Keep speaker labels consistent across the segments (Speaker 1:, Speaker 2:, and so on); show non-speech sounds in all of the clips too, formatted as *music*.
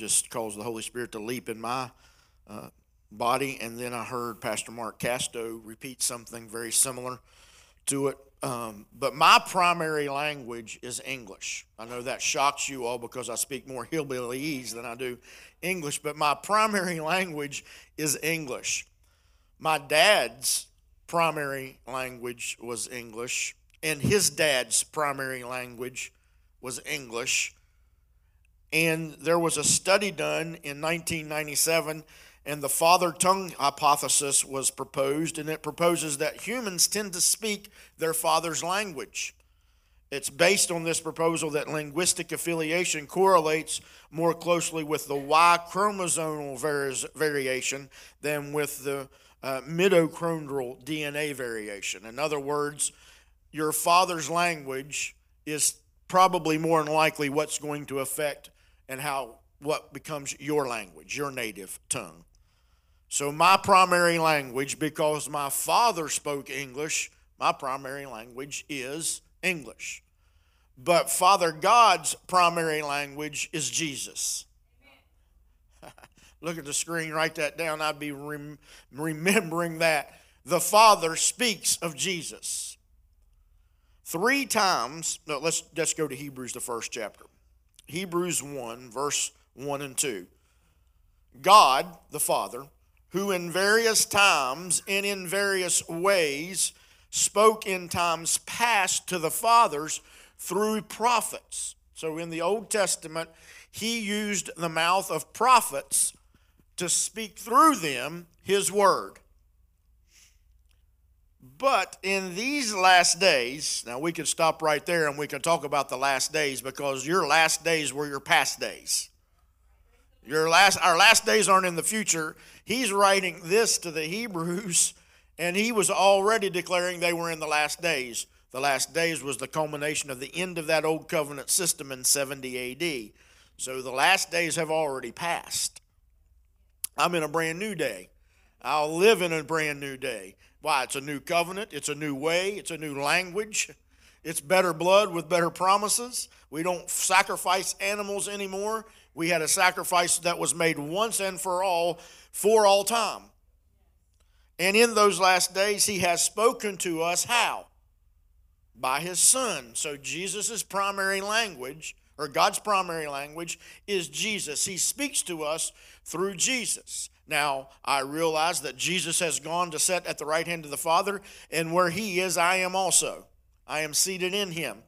Speaker 1: just caused the Holy Spirit to leap in my uh, body. And then I heard Pastor Mark Casto repeat something very similar to it. Um, but my primary language is English. I know that shocks you all because I speak more *laughs* hillbillyese than I do English, but my primary *laughs* language is English. My dad's primary language was English, and his dad's primary language was English. And there was a study done in 1997 and the father tongue hypothesis was proposed, and it proposes that humans tend to speak their father's language. It's based on this proposal that linguistic affiliation correlates more closely with the Y chromosomal variation than with the uh, mitochondrial DNA variation. In other words, your father's language is probably more than likely what's going to affect and how what becomes your language, your native tongue. So, my primary language, because my father spoke English, my primary language is English. But Father God's primary language is Jesus. *laughs* Look at the screen, write that down. I'd be rem- remembering that. The Father speaks of Jesus. Three times, no, let's, let's go to Hebrews, the first chapter. Hebrews 1, verse 1 and 2. God, the Father, who in various times and in various ways spoke in times past to the fathers through prophets. So in the Old Testament, he used the mouth of prophets to speak through them his word. But in these last days, now we could stop right there and we can talk about the last days because your last days were your past days. Your last, our last days aren't in the future. He's writing this to the *laughs* Hebrews, and he was already declaring they were in the last days. The last days was the culmination of the end of that old covenant system in 70 AD. So the last days have already passed. I'm in a brand new day. I'll live in a brand new day. Why? It's a new covenant, it's a new way, it's a new language. It's better blood with better promises. We don't sacrifice animals anymore. We had a sacrifice that was made once and for all, for all time. And in those last days, he has spoken to us how? By his son. So Jesus' primary language, or God's primary language, is Jesus. He speaks to us through Jesus. Now, I realize that Jesus has gone to sit at the right hand of the Father, and where he is, I am also. I am seated in him.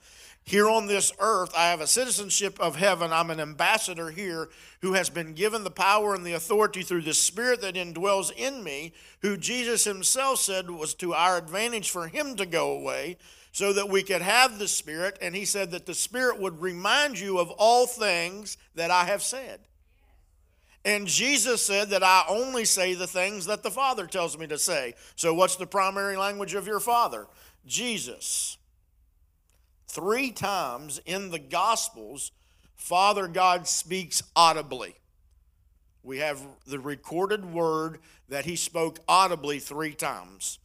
Speaker 1: Here on this earth, I have a citizenship of heaven. I'm an ambassador here who has been given the power and the authority through the Spirit that indwells in me, who Jesus himself said was to our advantage for him to go away so that we could have the Spirit. And he said that the Spirit would remind you of all things that I have said. And Jesus said that I only say the things that the Father tells me to say. So, what's the primary language of your Father? Jesus. Three times in the Gospels, Father God speaks audibly. We have the recorded word that he spoke audibly three times.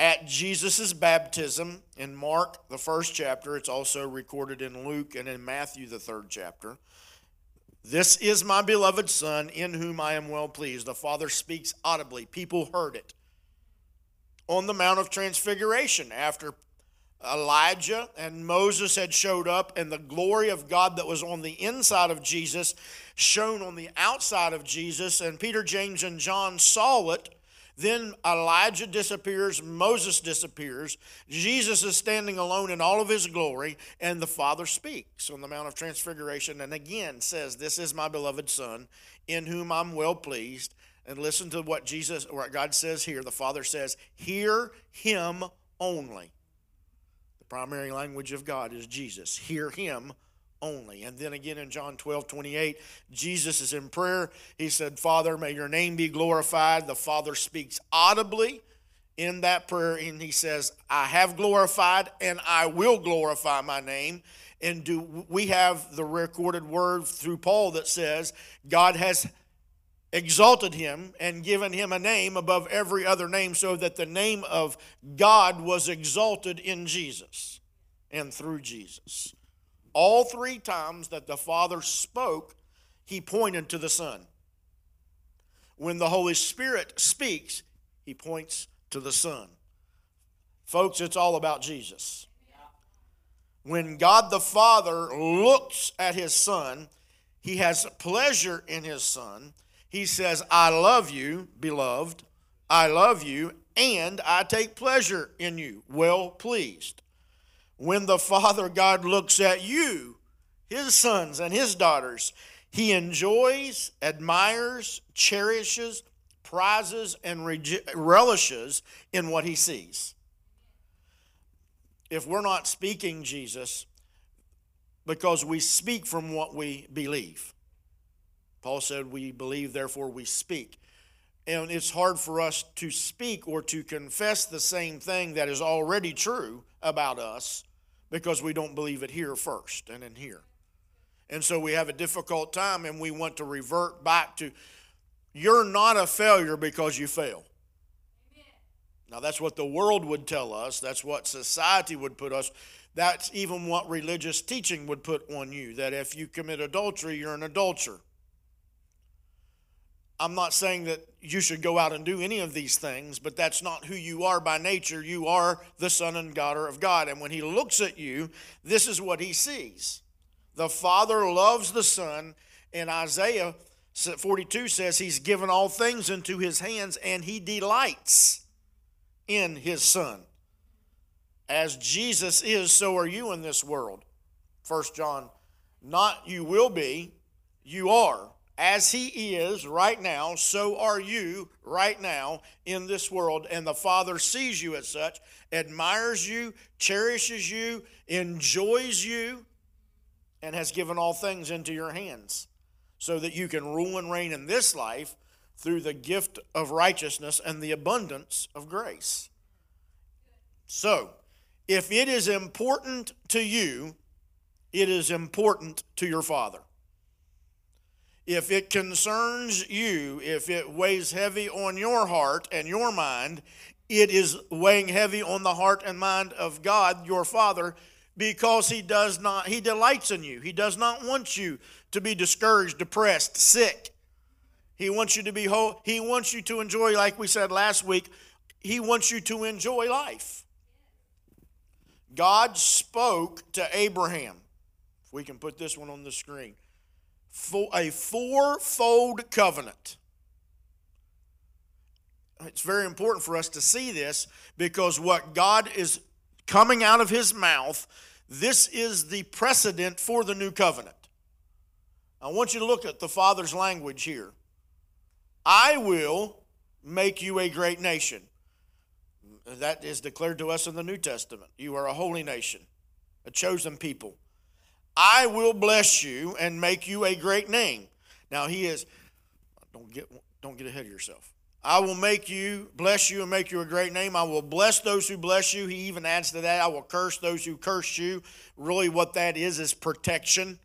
Speaker 1: At Jesus' baptism in Mark, the first chapter, it's also recorded in Luke and in Matthew, the third chapter. This is my beloved Son, in whom I am well pleased. The Father speaks audibly. People heard it. On the Mount of Transfiguration, after Elijah and Moses had showed up, and the glory of God that was on the inside of Jesus shone on the outside of Jesus, and Peter, James, and John saw it. Then Elijah disappears, Moses disappears. Jesus is standing alone in all of his glory, and the Father speaks on the Mount of Transfiguration and again says, This is my beloved Son, in whom I'm well pleased. And listen to what Jesus what God says here. The Father says, Hear him only The primary language of God is Jesus. Hear him only. And then again in John 12, 28, Jesus is in prayer. He said, Father, may your name be glorified. The Father speaks audibly in that prayer, and he says, I have glorified and I will glorify my name. And do we have the recorded word through Paul that says God has exalted him and given him a name above every other name, so that the name of God was exalted in Jesus and through Jesus. All three times that the Father spoke, he pointed to the Son. When the Holy Spirit speaks, he points to the Son. Folks, it's all about Jesus. When God the Father looks at his Son, he has pleasure in his Son. He says, I love you, beloved. I love you, and I take pleasure in you. Well pleased. When the Father God looks at you, his sons and his daughters, he enjoys, admires, cherishes, prizes, and relishes in what he sees. If we're not speaking Jesus, because we speak from what we believe. Paul said, We believe, therefore we speak. And it's hard for us to speak or to confess the same thing that is already true about us because we don't believe it here first and in here. And so we have a difficult time and we want to revert back to you're not a failure because you fail. Now, that's what the world would tell us. That's what society would put us. That's even what religious teaching would put on you that if you commit adultery, you're an adulterer. I'm not saying that you should go out and do any of these things, but that's not who you are by nature. You are the son and daughter of God. And when he looks at you, this is what he sees. The Father loves the Son, and Isaiah 42 says he's given all things into his hands, and he delights in his Son. As Jesus is, so are you in this world. First John, not you will be, you are as he is right now, so are you right now in this world. And the Father sees you as such, admires you, cherishes you, enjoys you, and has given all things into your hands so that you can rule and reign in this life through the gift of righteousness and the abundance of grace. So, if it is important to you, it is important to your Father if it concerns you, if it weighs heavy on your heart and your mind, it is weighing heavy on the heart and mind of God, your Father, because He does not, He delights in you. He does not want you to be discouraged, depressed, sick. He wants you to be whole. He wants you to enjoy, like we said last week, He wants you to enjoy life. God spoke to Abraham. If we can put this one on the screen for a fourfold covenant. It's very important for us to see this because what God is coming out of his mouth, this is the precedent for the new covenant. I want you to look at the Father's language here. I will make you a great nation. That is declared to us in the New Testament. You are a holy nation, a chosen people. I will bless you and make you a great name. Now he is don't get don't get ahead of yourself. I will make you, bless you, and make you a great name. I will bless those who bless you. He even adds to that, I will curse those who curse you. Really, what that is is protection.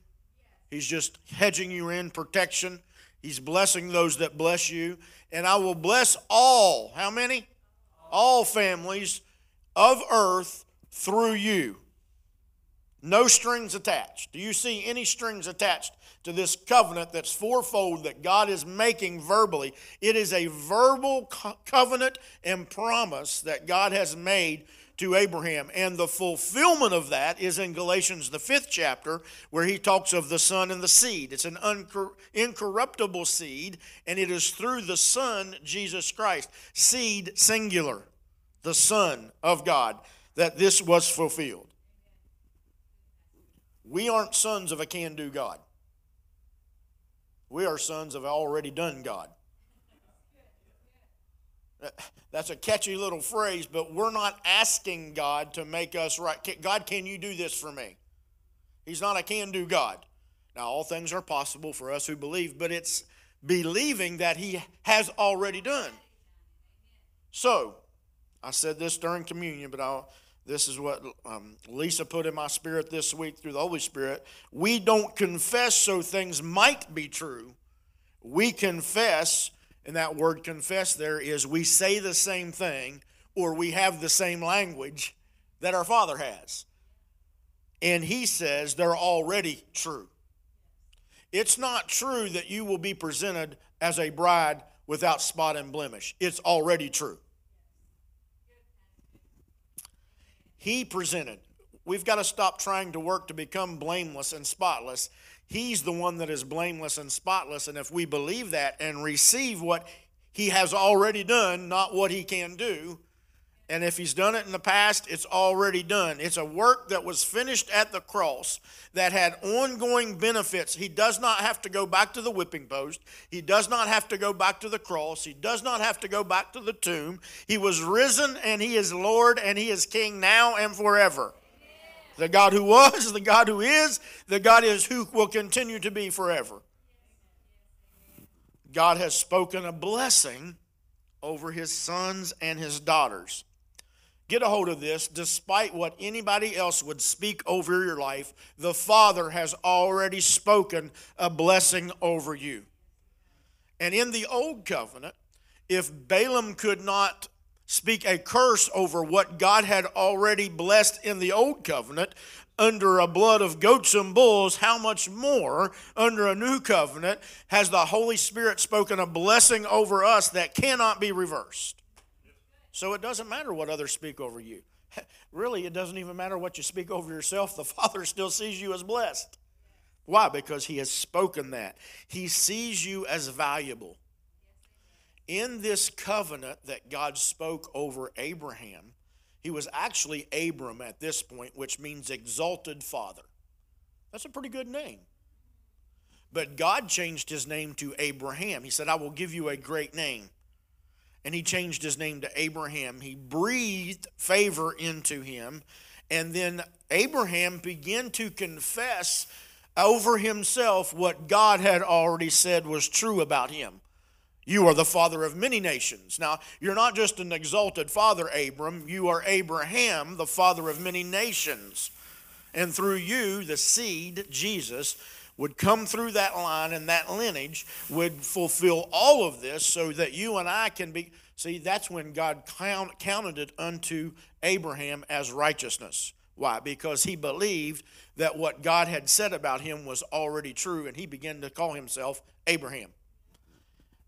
Speaker 1: He's just hedging you in protection. He's blessing those that bless you. And I will bless all, how many? All families of earth through you. No strings attached. Do you see any strings attached to this covenant that's fourfold that God is making verbally? It is a verbal co- covenant and promise that God has made to Abraham. And the fulfillment of that is in Galatians, the fifth chapter, where he talks of the Son and the seed. It's an uncor- incorruptible seed, and it is through the Son, Jesus Christ, seed singular, the Son of God, that this was fulfilled. We aren't sons of a can do God. We are sons of already done God. That's a catchy little phrase, but we're not asking God to make us right. God, can you do this for me? He's not a can do God. Now, all things are possible for us who believe, but it's believing that He has already done. So, I said this during communion, but I'll this is what um, Lisa put in my spirit this week through the Holy Spirit. We don't confess so things might be true. We confess, and that word confess there is we say the same thing or we have the same language that our Father has. And He says they're already true. It's not true that you will be presented as a bride without spot and blemish. It's already true. He presented. We've got to stop trying to work to become blameless and spotless. He's the one that is blameless and spotless. And if we believe that and receive what He has already done, not what He can do, and if he's done it in the past, it's already done. It's a work that was finished at the cross that had ongoing benefits. He does not have to go back to the whipping post. He does not have to go back to the cross. He does not have to go back to the tomb. He was risen and he is Lord and he is King now and forever. The God who was, the God who is, the God is who will continue to be forever. God has spoken a blessing over his sons and his daughters. Get a hold of this. Despite what anybody else would speak over your life, the Father has already spoken a blessing over you. And in the old covenant, if Balaam could not speak a curse over what God had already blessed in the old covenant under a blood of goats and bulls, how much more under a new covenant has the Holy Spirit spoken a blessing over us that cannot be reversed? So it doesn't matter what others speak over you. *laughs* Really, it doesn't even matter what you speak over yourself. The *laughs* Father still sees you as blessed. Why? Because He has spoken that. He sees you as valuable. In this covenant that God spoke over Abraham, he was actually Abram at this point, which means exalted father. That's a pretty good name. But God changed his name to Abraham. He said, I will give you a great name and he changed his name to Abraham. He breathed favor into him. And then Abraham began to confess over himself what God had already said was true about him. You are the father of many nations. Now, you're not just an exalted father, Abram. You are Abraham, the father of many nations. And through you, the seed, Jesus, would come through that line and that lineage would fulfill all of this so that you and I can be. See, that's when God count, counted it unto Abraham as righteousness. Why? Because he believed that what God had said about him was already true, and he began to call himself Abraham.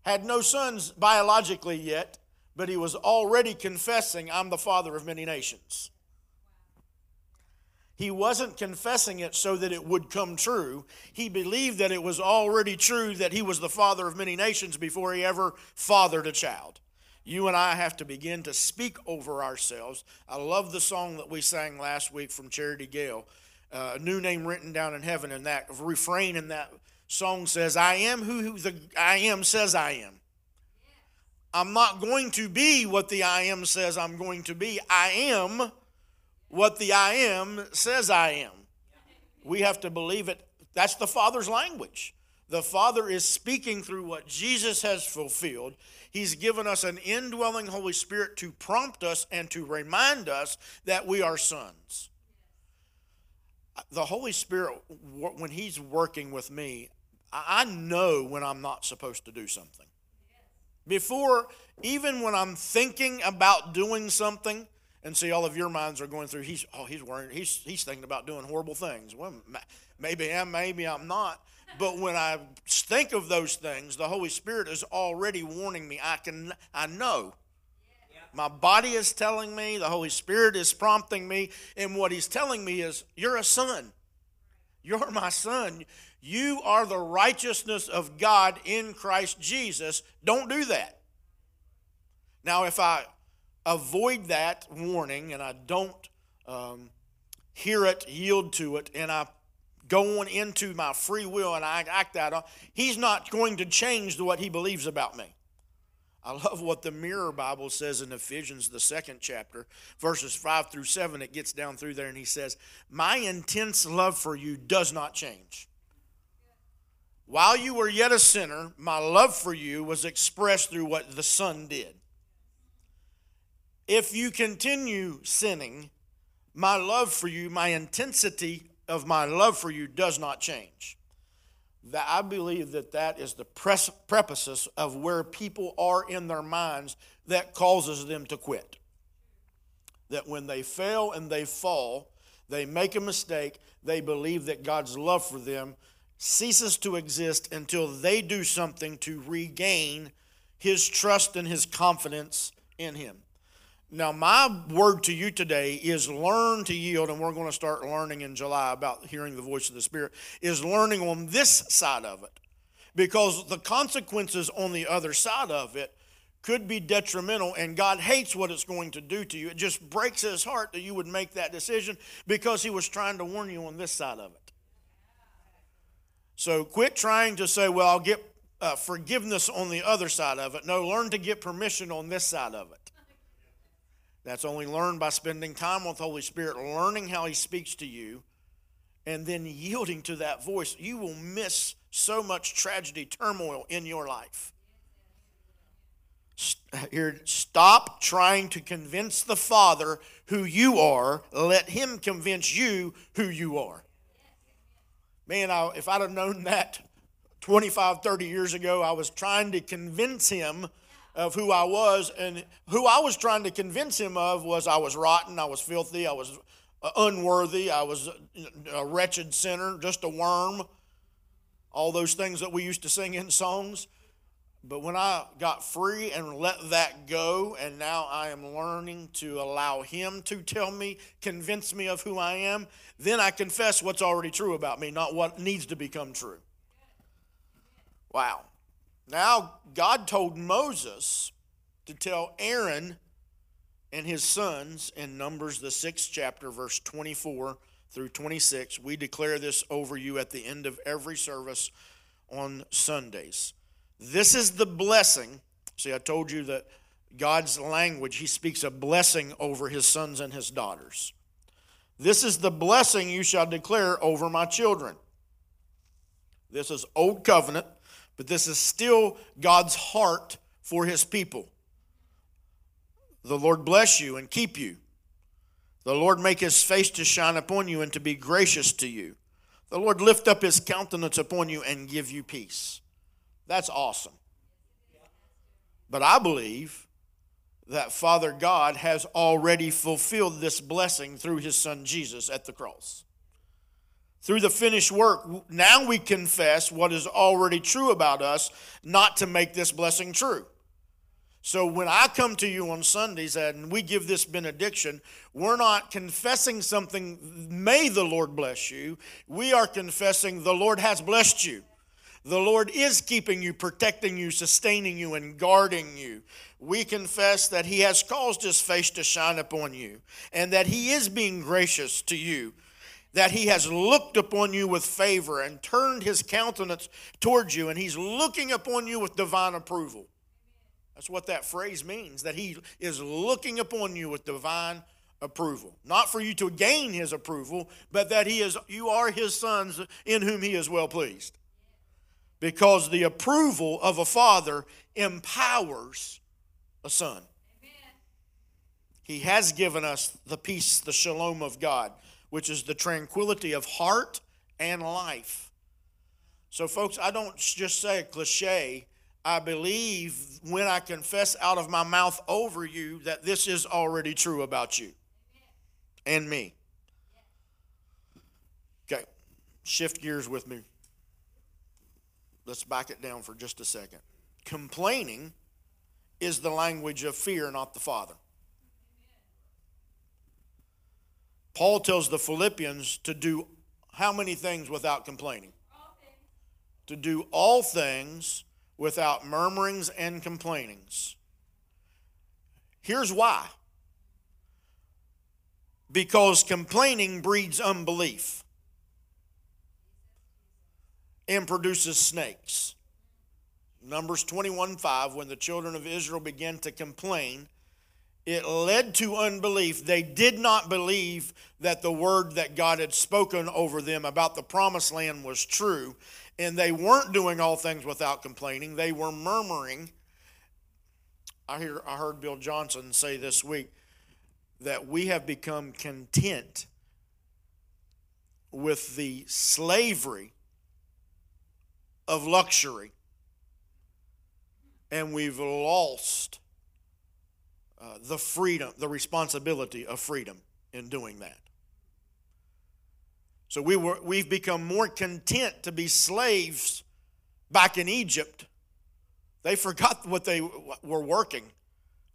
Speaker 1: Had no sons biologically yet, but he was already confessing, I'm the father of many nations. He wasn't confessing it so that it would come true. He believed that it was already true that he was the father of many nations before he ever fathered a child. You and I have to begin to speak over ourselves. I love the song that we sang last week from Charity Gayle, uh, a new name written down in heaven, and that refrain in that song says, I am who the I am says I am. I'm not going to be what the I am says I'm going to be. I am what the I am says I am. We have to believe it. That's the Father's language. The Father is speaking through what Jesus has fulfilled. He's given us an indwelling Holy Spirit to prompt us and to remind us that we are sons. The Holy Spirit, when He's working with me, I know when I'm not supposed to do something. Before, even when I'm thinking about doing something, and see all of your minds are going through he's oh he's worrying he's he's thinking about doing horrible things. Well maybe i am maybe i'm not. But when i think of those things the holy spirit is already warning me. I can i know. My body is telling me the holy spirit is prompting me and what he's telling me is you're a son. You're my son. You are the righteousness of god in christ jesus. Don't do that. Now if i avoid that warning and I don't um, hear it, yield to it, and I go on into my free will and I act that, he's not going to change what he believes about me. I love what the Mirror Bible says in Ephesians, the second chapter, verses 5 through 7. It gets down through there and he says, My intense love for you does not change. While you were yet a sinner, my love for you was expressed through what the Son did. If you continue sinning, my love for you, my intensity of my love for you does not change. That I believe that that is the preface of where people are in their minds that causes them to quit. That when they fail and they fall, they make a mistake, they believe that God's love for them ceases to exist until they do something to regain his trust and his confidence in him. Now, my word to you today is learn to yield, and we're going to start learning in July about hearing the voice of the Spirit, is learning on this side of it. Because the consequences on the other side of it could be detrimental, and God hates what it's going to do to you. It just breaks his heart that you would make that decision because he was trying to warn you on this side of it. So quit trying to say, well, I'll get uh, forgiveness on the other side of it. No, learn to get permission on this side of it. That's only learned by spending time with Holy Spirit, learning how He speaks to you, and then yielding to that voice. You will miss so much tragedy, turmoil in your life. Here, stop trying to convince the Father who you are. Let Him convince you who you are. Man, I, if I'd have known that 25, 30 years ago, I was trying to convince him of who I was. And who I was trying to convince him of was I was rotten, I was filthy, I was uh, unworthy, I was a wretched sinner, just a worm. All those things that we used to sing in songs. But when I got free and let that go, and now I am learning to allow Him to tell me, convince me of who I am, then I confess what's already true about me, not what needs to become true. Wow. Now, God told Moses to tell Aaron and his sons in Numbers, the sixth chapter, verse 24 through 26. We declare this over you at the end of every service on Sundays. This is the blessing. See, I told you that God's language, He speaks a blessing over His sons and His daughters. This is the blessing you shall declare over my children. This is Old Covenant, but this is still God's heart for His people. The Lord bless you and keep you. The Lord make His face to shine upon you and to be gracious to you. The Lord lift up His countenance upon you and give you peace. That's awesome. But I believe that Father God has already fulfilled this blessing through his son Jesus at the cross. Through the finished work, now we confess what is already true about us, not to make this blessing true. So when I come to you on Sundays and we give this benediction, we're not confessing something, may the Lord bless you. We are confessing the Lord has blessed you. The Lord is keeping you, protecting you, sustaining you, and guarding you. We confess that He has caused His face to shine upon you and that He is being gracious to you, that He has looked upon you with favor and turned His countenance towards you, and He's looking upon you with divine approval. That's what that phrase means, that He is looking upon you with divine approval. Not for you to gain His approval, but that He is, you are His sons in whom He is well pleased because the approval of a father empowers a son. He has given us the peace, the shalom of God, which is the tranquility of heart and life. So, folks, I don't just say a cliche. I believe when I confess out of my mouth over you that this is already true about you and me. Okay, shift gears with me Let's back it down for just a second. Complaining is the language of fear, not the Father. Paul tells the Philippians to do how many things without complaining? To do all things without murmurings and complainings. Here's why because complaining breeds unbelief and produces snakes. Numbers 21 5, when the children of Israel began to complain, it led to unbelief. They did not believe that the word that God had spoken over them about the promised land was true. And they weren't doing all things without complaining, they were murmuring. I, hear, I heard Bill Johnson say this week that we have become content with the slavery of luxury. And we've lost uh, the freedom, the responsibility of freedom in doing that. So we were, we've become more content to be slaves back in Egypt. They forgot what they were working,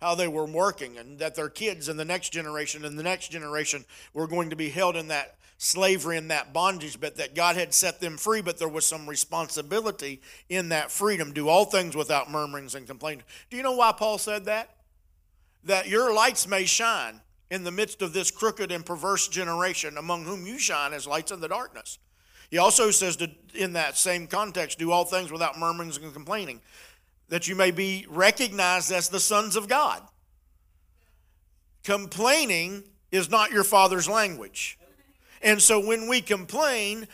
Speaker 1: how they were working, and that their kids and the next generation and the next generation were going to be held in that slavery and that bondage, but that God had set them free, but there was some responsibility in that freedom. Do all things without murmurings and complaining. Do you know why Paul said that? That your lights may shine in the midst of this crooked and perverse generation, among whom you shine as lights in the darkness. He also says to, in that same context, do all things without murmurings and complaining, that you may be recognized as the sons of God. Complaining is not your father's language. And so when we complain,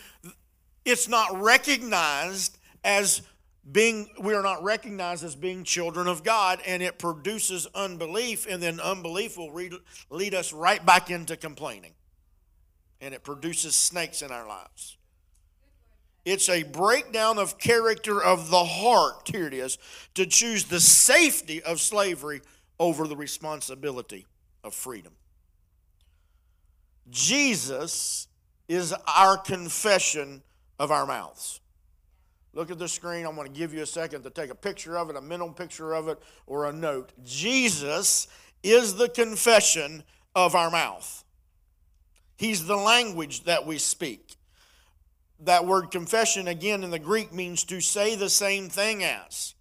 Speaker 1: it's not recognized as being we are not recognized as being children of God and it produces unbelief and then unbelief will lead us right back into complaining. And it produces snakes in our lives. It's a breakdown of character of the heart here it is to choose the safety of slavery over the responsibility of freedom. Jesus is our confession of our mouths Look at the screen. I'm going to give you a second to take a picture of it, a mental picture of it, or a note. Jesus is the confession of our mouth. He's the language that we speak. That word confession, again, in the Greek, means to say the same thing as.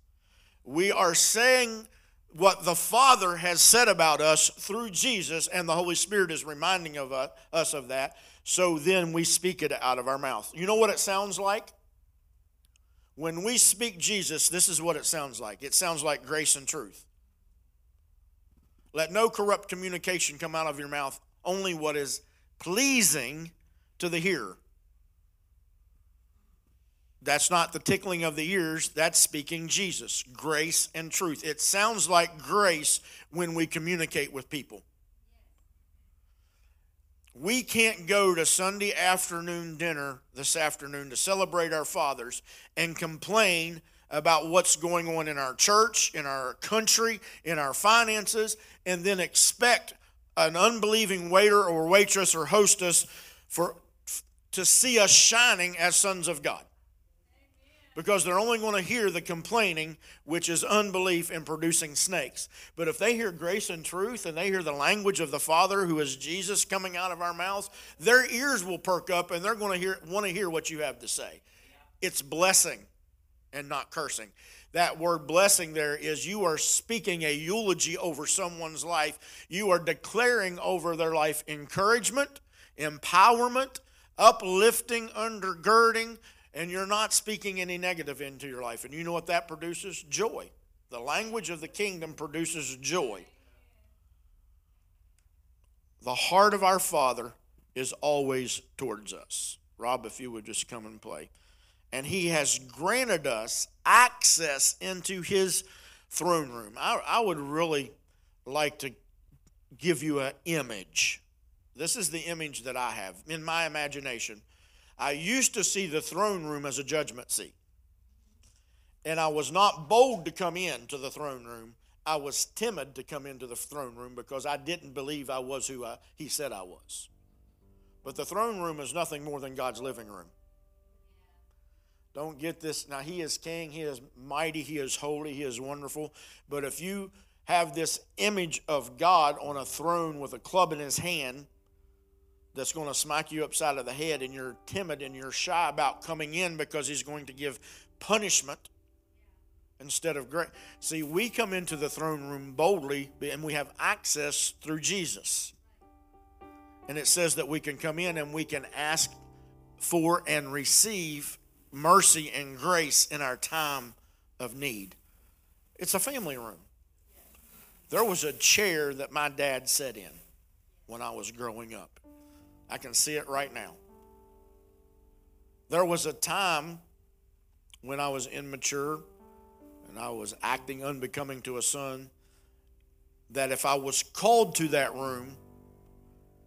Speaker 1: We are saying what the Father has said about us through Jesus, and the Holy Spirit is reminding of uh, us of that. So then we speak it out of our mouth. You know what it sounds like? When we speak Jesus, this is what it sounds like it sounds like grace and truth. Let no corrupt communication come out of your mouth, only what is pleasing to the hearer. That's not the tickling of the ears, that's speaking Jesus, grace and truth. It sounds like grace when we communicate with people. We can't go to Sunday afternoon dinner this afternoon to celebrate our fathers and complain about what's going on in our church, in our country, in our finances, and then expect an unbelieving waiter or waitress or hostess for to see us shining as sons of God because they're only going to hear the complaining, which is unbelief in producing snakes. But if they hear grace and truth and they hear the language of the Father, who is Jesus, coming out of our mouths, their ears will perk up and they're going to hear, want to hear what you have to say. It's blessing and not cursing. That word blessing there is you are speaking a eulogy over someone's life. You are declaring over their life encouragement, empowerment, uplifting, undergirding, and you're not speaking any negative into your life. And you know what that produces? Joy. The language of the kingdom produces joy. The heart of our Father is always towards us. Rob, if you would just come and play. And He has granted us access into His throne room. I, I would really like to give you an image. This is the image that I have in my imagination I used to see the throne room as a judgment seat. And I was not bold to come in to the throne room. I was timid to come into the throne room because I didn't believe I was who I, he said I was. But the throne room is nothing more than God's living room. Don't get this. Now, He is King, He is mighty, He is holy, He is wonderful. But if you have this image of God on a throne with a club in His hand, that's going to smack you upside of the head and you're timid and you're shy about coming in because he's going to give punishment instead of grace. See, we come into the throne room boldly and we have access through Jesus. And it says that we can come in and we can ask for and receive mercy and grace in our time of need. It's a family room. There was a chair that my dad sat in when I was growing up. I can see it right now. There was a time when I was immature and I was acting unbecoming to a son that if I was called to that room,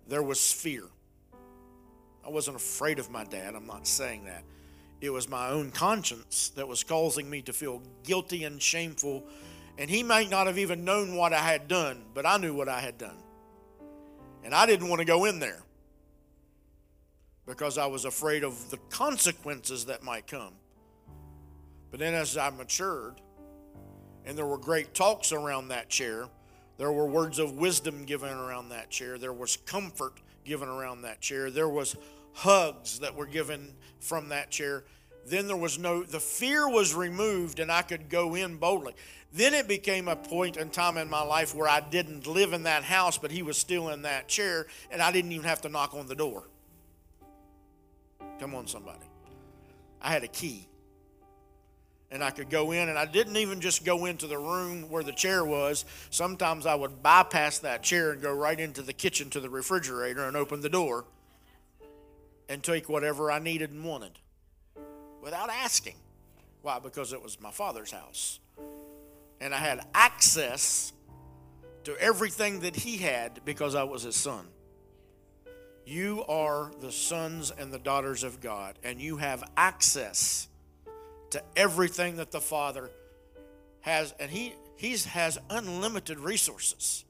Speaker 1: there was fear. I wasn't afraid of my dad, I'm not saying that. It was my own conscience that was causing me to feel guilty and shameful. And he might not have even known what I had done, but I knew what I had done. And I didn't want to go in there because I was afraid of the consequences that might come. But then as I matured, and there were great talks around that chair, there were words of wisdom given around that chair, there was comfort given around that chair, there was hugs that were given from that chair. Then there was no, the fear was removed and I could go in boldly. Then it became a point in time in my life where I didn't live in that house, but he was still in that chair, and I didn't even have to knock on the door. Come on, somebody. I had a key. And I could go in, and I didn't even just go into the room where the chair was. Sometimes I would bypass that chair and go right into the kitchen to the refrigerator and open the door and take whatever I needed and wanted without asking. Why? Because it was my father's house and I had access to everything that he had because I was his son. You are the sons and the daughters of God, and you have access to everything that the Father has, and he he has unlimited resources.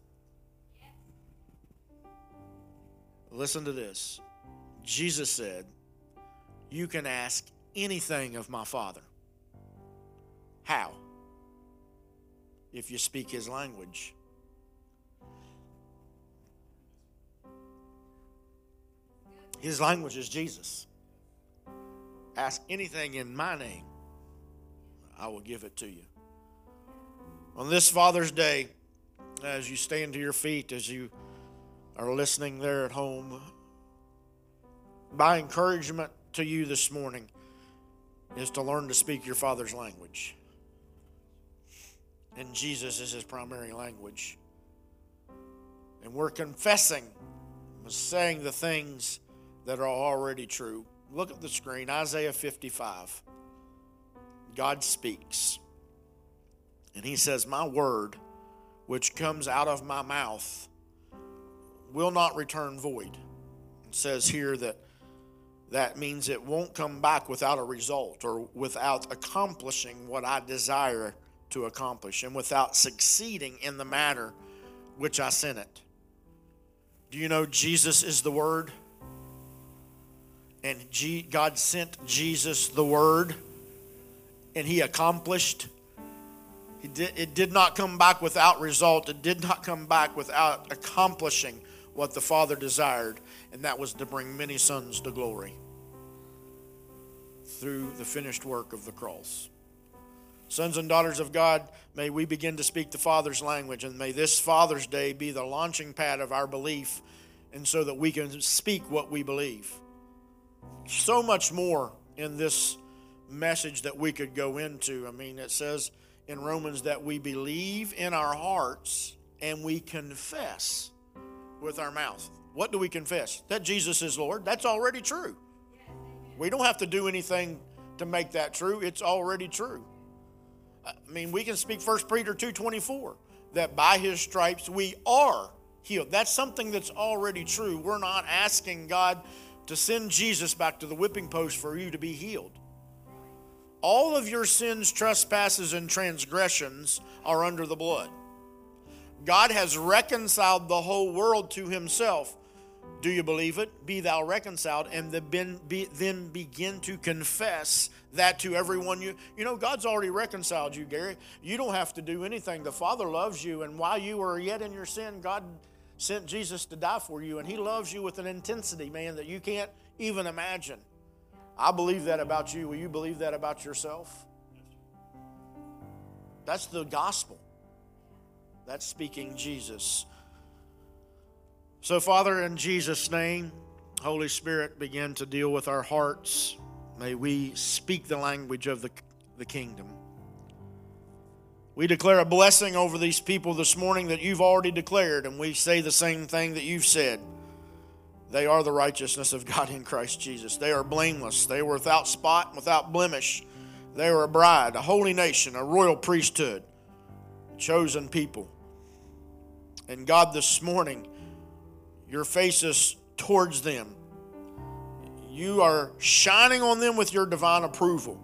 Speaker 1: Listen to this. Jesus said, You can ask anything of my Father. How? if you speak his language. His language is Jesus. Ask anything in my name, I will give it to you. On this Father's Day, as you stand to your feet, as you are listening there at home, my encouragement to you this morning is to learn to speak your Father's language and Jesus is his primary language. And we're confessing, saying the things that are already true. Look at the screen, Isaiah 55. God speaks. And he says, My word, which comes out of my mouth, will not return void. It says here that that means it won't come back without a result or without accomplishing what I desire to accomplish and without succeeding in the matter which I sent it. Do you know Jesus is the Word? And G- God sent Jesus the Word, and He accomplished. He did, it did not come back without result. It did not come back without accomplishing what the Father desired, and that was to bring many sons to glory through the finished work of the cross. Sons and daughters of God, may we begin to speak the Father's language, and may this Father's Day be the launching pad of our belief, and so that we can speak what we believe. So much more in this message that we could go into. I mean, it says in Romans that we believe in our hearts and we confess with our mouth. What do we confess? That Jesus is Lord. That's already true. We don't have to do anything to make that true, it's already true. I mean, we can speak 1 Peter 2.24, that by his stripes we are healed. That's something that's already true. We're not asking God to send Jesus back to the whipping post for you to be healed. All of your sins, trespasses, and transgressions are under the blood. God has reconciled the whole world to himself. Do you believe it? Be thou reconciled, and then begin to confess that to everyone you you know god's already reconciled you gary you don't have to do anything the father loves you and while you were yet in your sin god sent jesus to die for you and he loves you with an intensity man that you can't even imagine. I believe that about you. Will you believe that about yourself? That's the gospel. That's speaking jesus. So father in jesus name holy spirit begin to deal with our hearts. May we speak the language of the, the kingdom. We declare a blessing over these people this morning that you've already declared, and we say the same thing that you've said. They are the righteousness of God in Christ Jesus. They are blameless. They were without spot, without blemish. They are a bride, a holy nation, a royal priesthood, chosen people. And God, this morning, your face is towards them you are shining on them with your divine approval.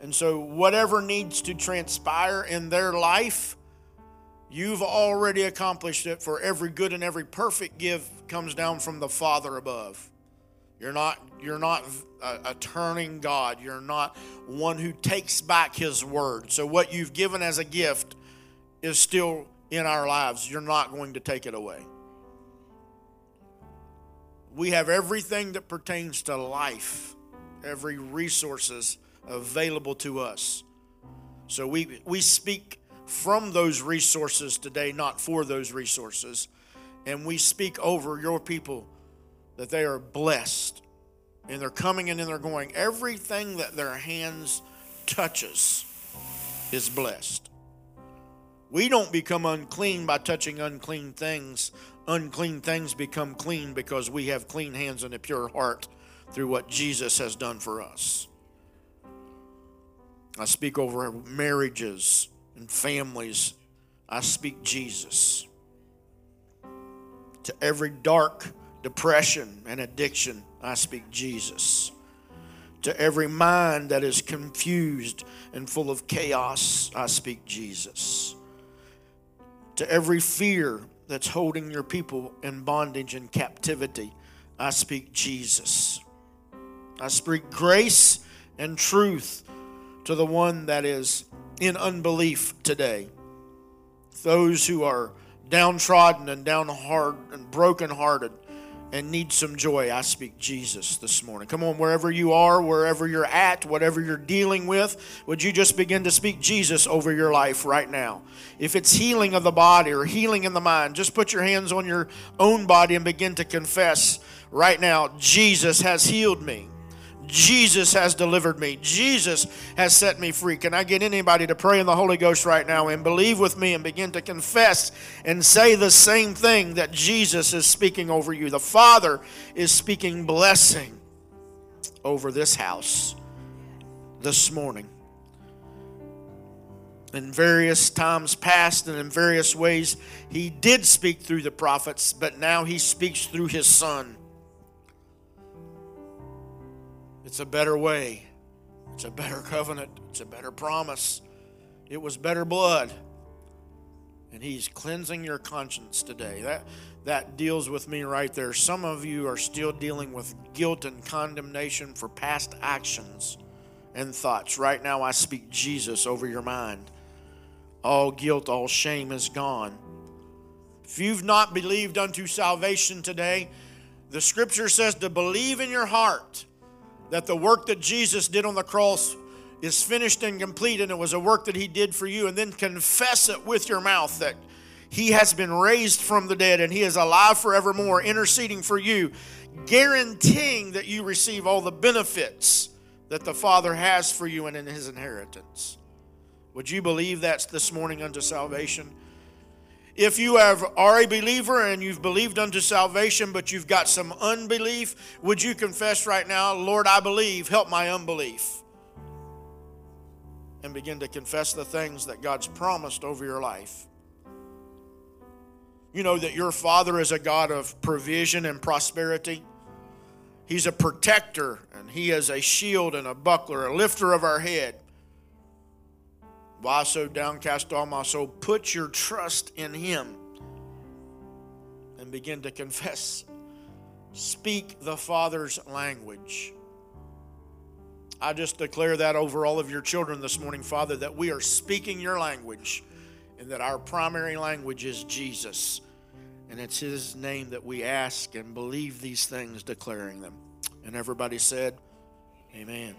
Speaker 1: And so, whatever needs to transpire in their life, you've already accomplished it. For every good and every perfect gift comes down from the Father above. You're not you're not a, a, turning God. You're not one who takes back his word. So what you've given as a gift is still in our lives. You're not going to take it away. We have everything that pertains to life, every resources available to us. So we we speak from those resources today, not for those resources. And we speak over your people that they are blessed and they're coming and they're going. Everything that their hands touches is blessed. We don't become unclean by touching unclean things. Unclean things become clean because we have clean hands and a pure heart through what Jesus has done for us. I speak over marriages and families. I speak Jesus. To every dark depression and addiction, I speak Jesus. To every mind that is confused and full of chaos, I speak Jesus. To every fear that's holding your people in bondage and captivity, I speak Jesus. I speak grace and truth to the one that is in unbelief today. Those who are downtrodden and downhearted and brokenhearted and need some joy, I speak Jesus this morning. Come on, wherever you are, wherever you're at, whatever you're dealing with, would you just begin to speak Jesus over your life right now? If it's healing of the body or healing in the mind, just put your hands on your own body and begin to confess right now Jesus has healed me. Jesus has delivered me. Jesus has set me free. Can I get anybody to pray in the Holy Ghost right now and believe with me and begin to confess and say the same thing that Jesus is speaking over you? The Father is speaking blessing over this house this morning. In various times past and in various ways, he did speak through the prophets, but now he speaks through his Son. It's a better way. It's a better covenant. It's a better promise. It was better blood. And he's cleansing your conscience today. That that deals with me right there. Some of you are still dealing with guilt and condemnation for past actions and thoughts. Right now I speak Jesus over your mind. All guilt, all shame is gone. If you've not believed unto salvation today, the scripture says to believe in your heart that the work that Jesus did on the cross is finished and complete, and it was a work that He did for you, and then confess it with your mouth that He has been raised from the dead and He is alive forevermore, interceding for you, guaranteeing that you receive all the benefits that the Father has for you and in His inheritance. Would you believe that this morning unto salvation? If you have, are a believer and you've believed unto salvation, but you've got some unbelief, would you confess right now, Lord, I believe, help my unbelief? And begin to confess the things that God's promised over your life. You know that your Father is a God of provision and prosperity. He's a protector, and He is a shield and a buckler, a lifter of our head. Why so downcast, all my soul? Put your trust in Him and begin to *laughs* confess. Speak the Father's language. I just declare that over all of your children this morning, Father, that we are speaking your language and that our primary language is Jesus. And it's His name that we ask and believe these things, declaring them. And everybody said, Amen.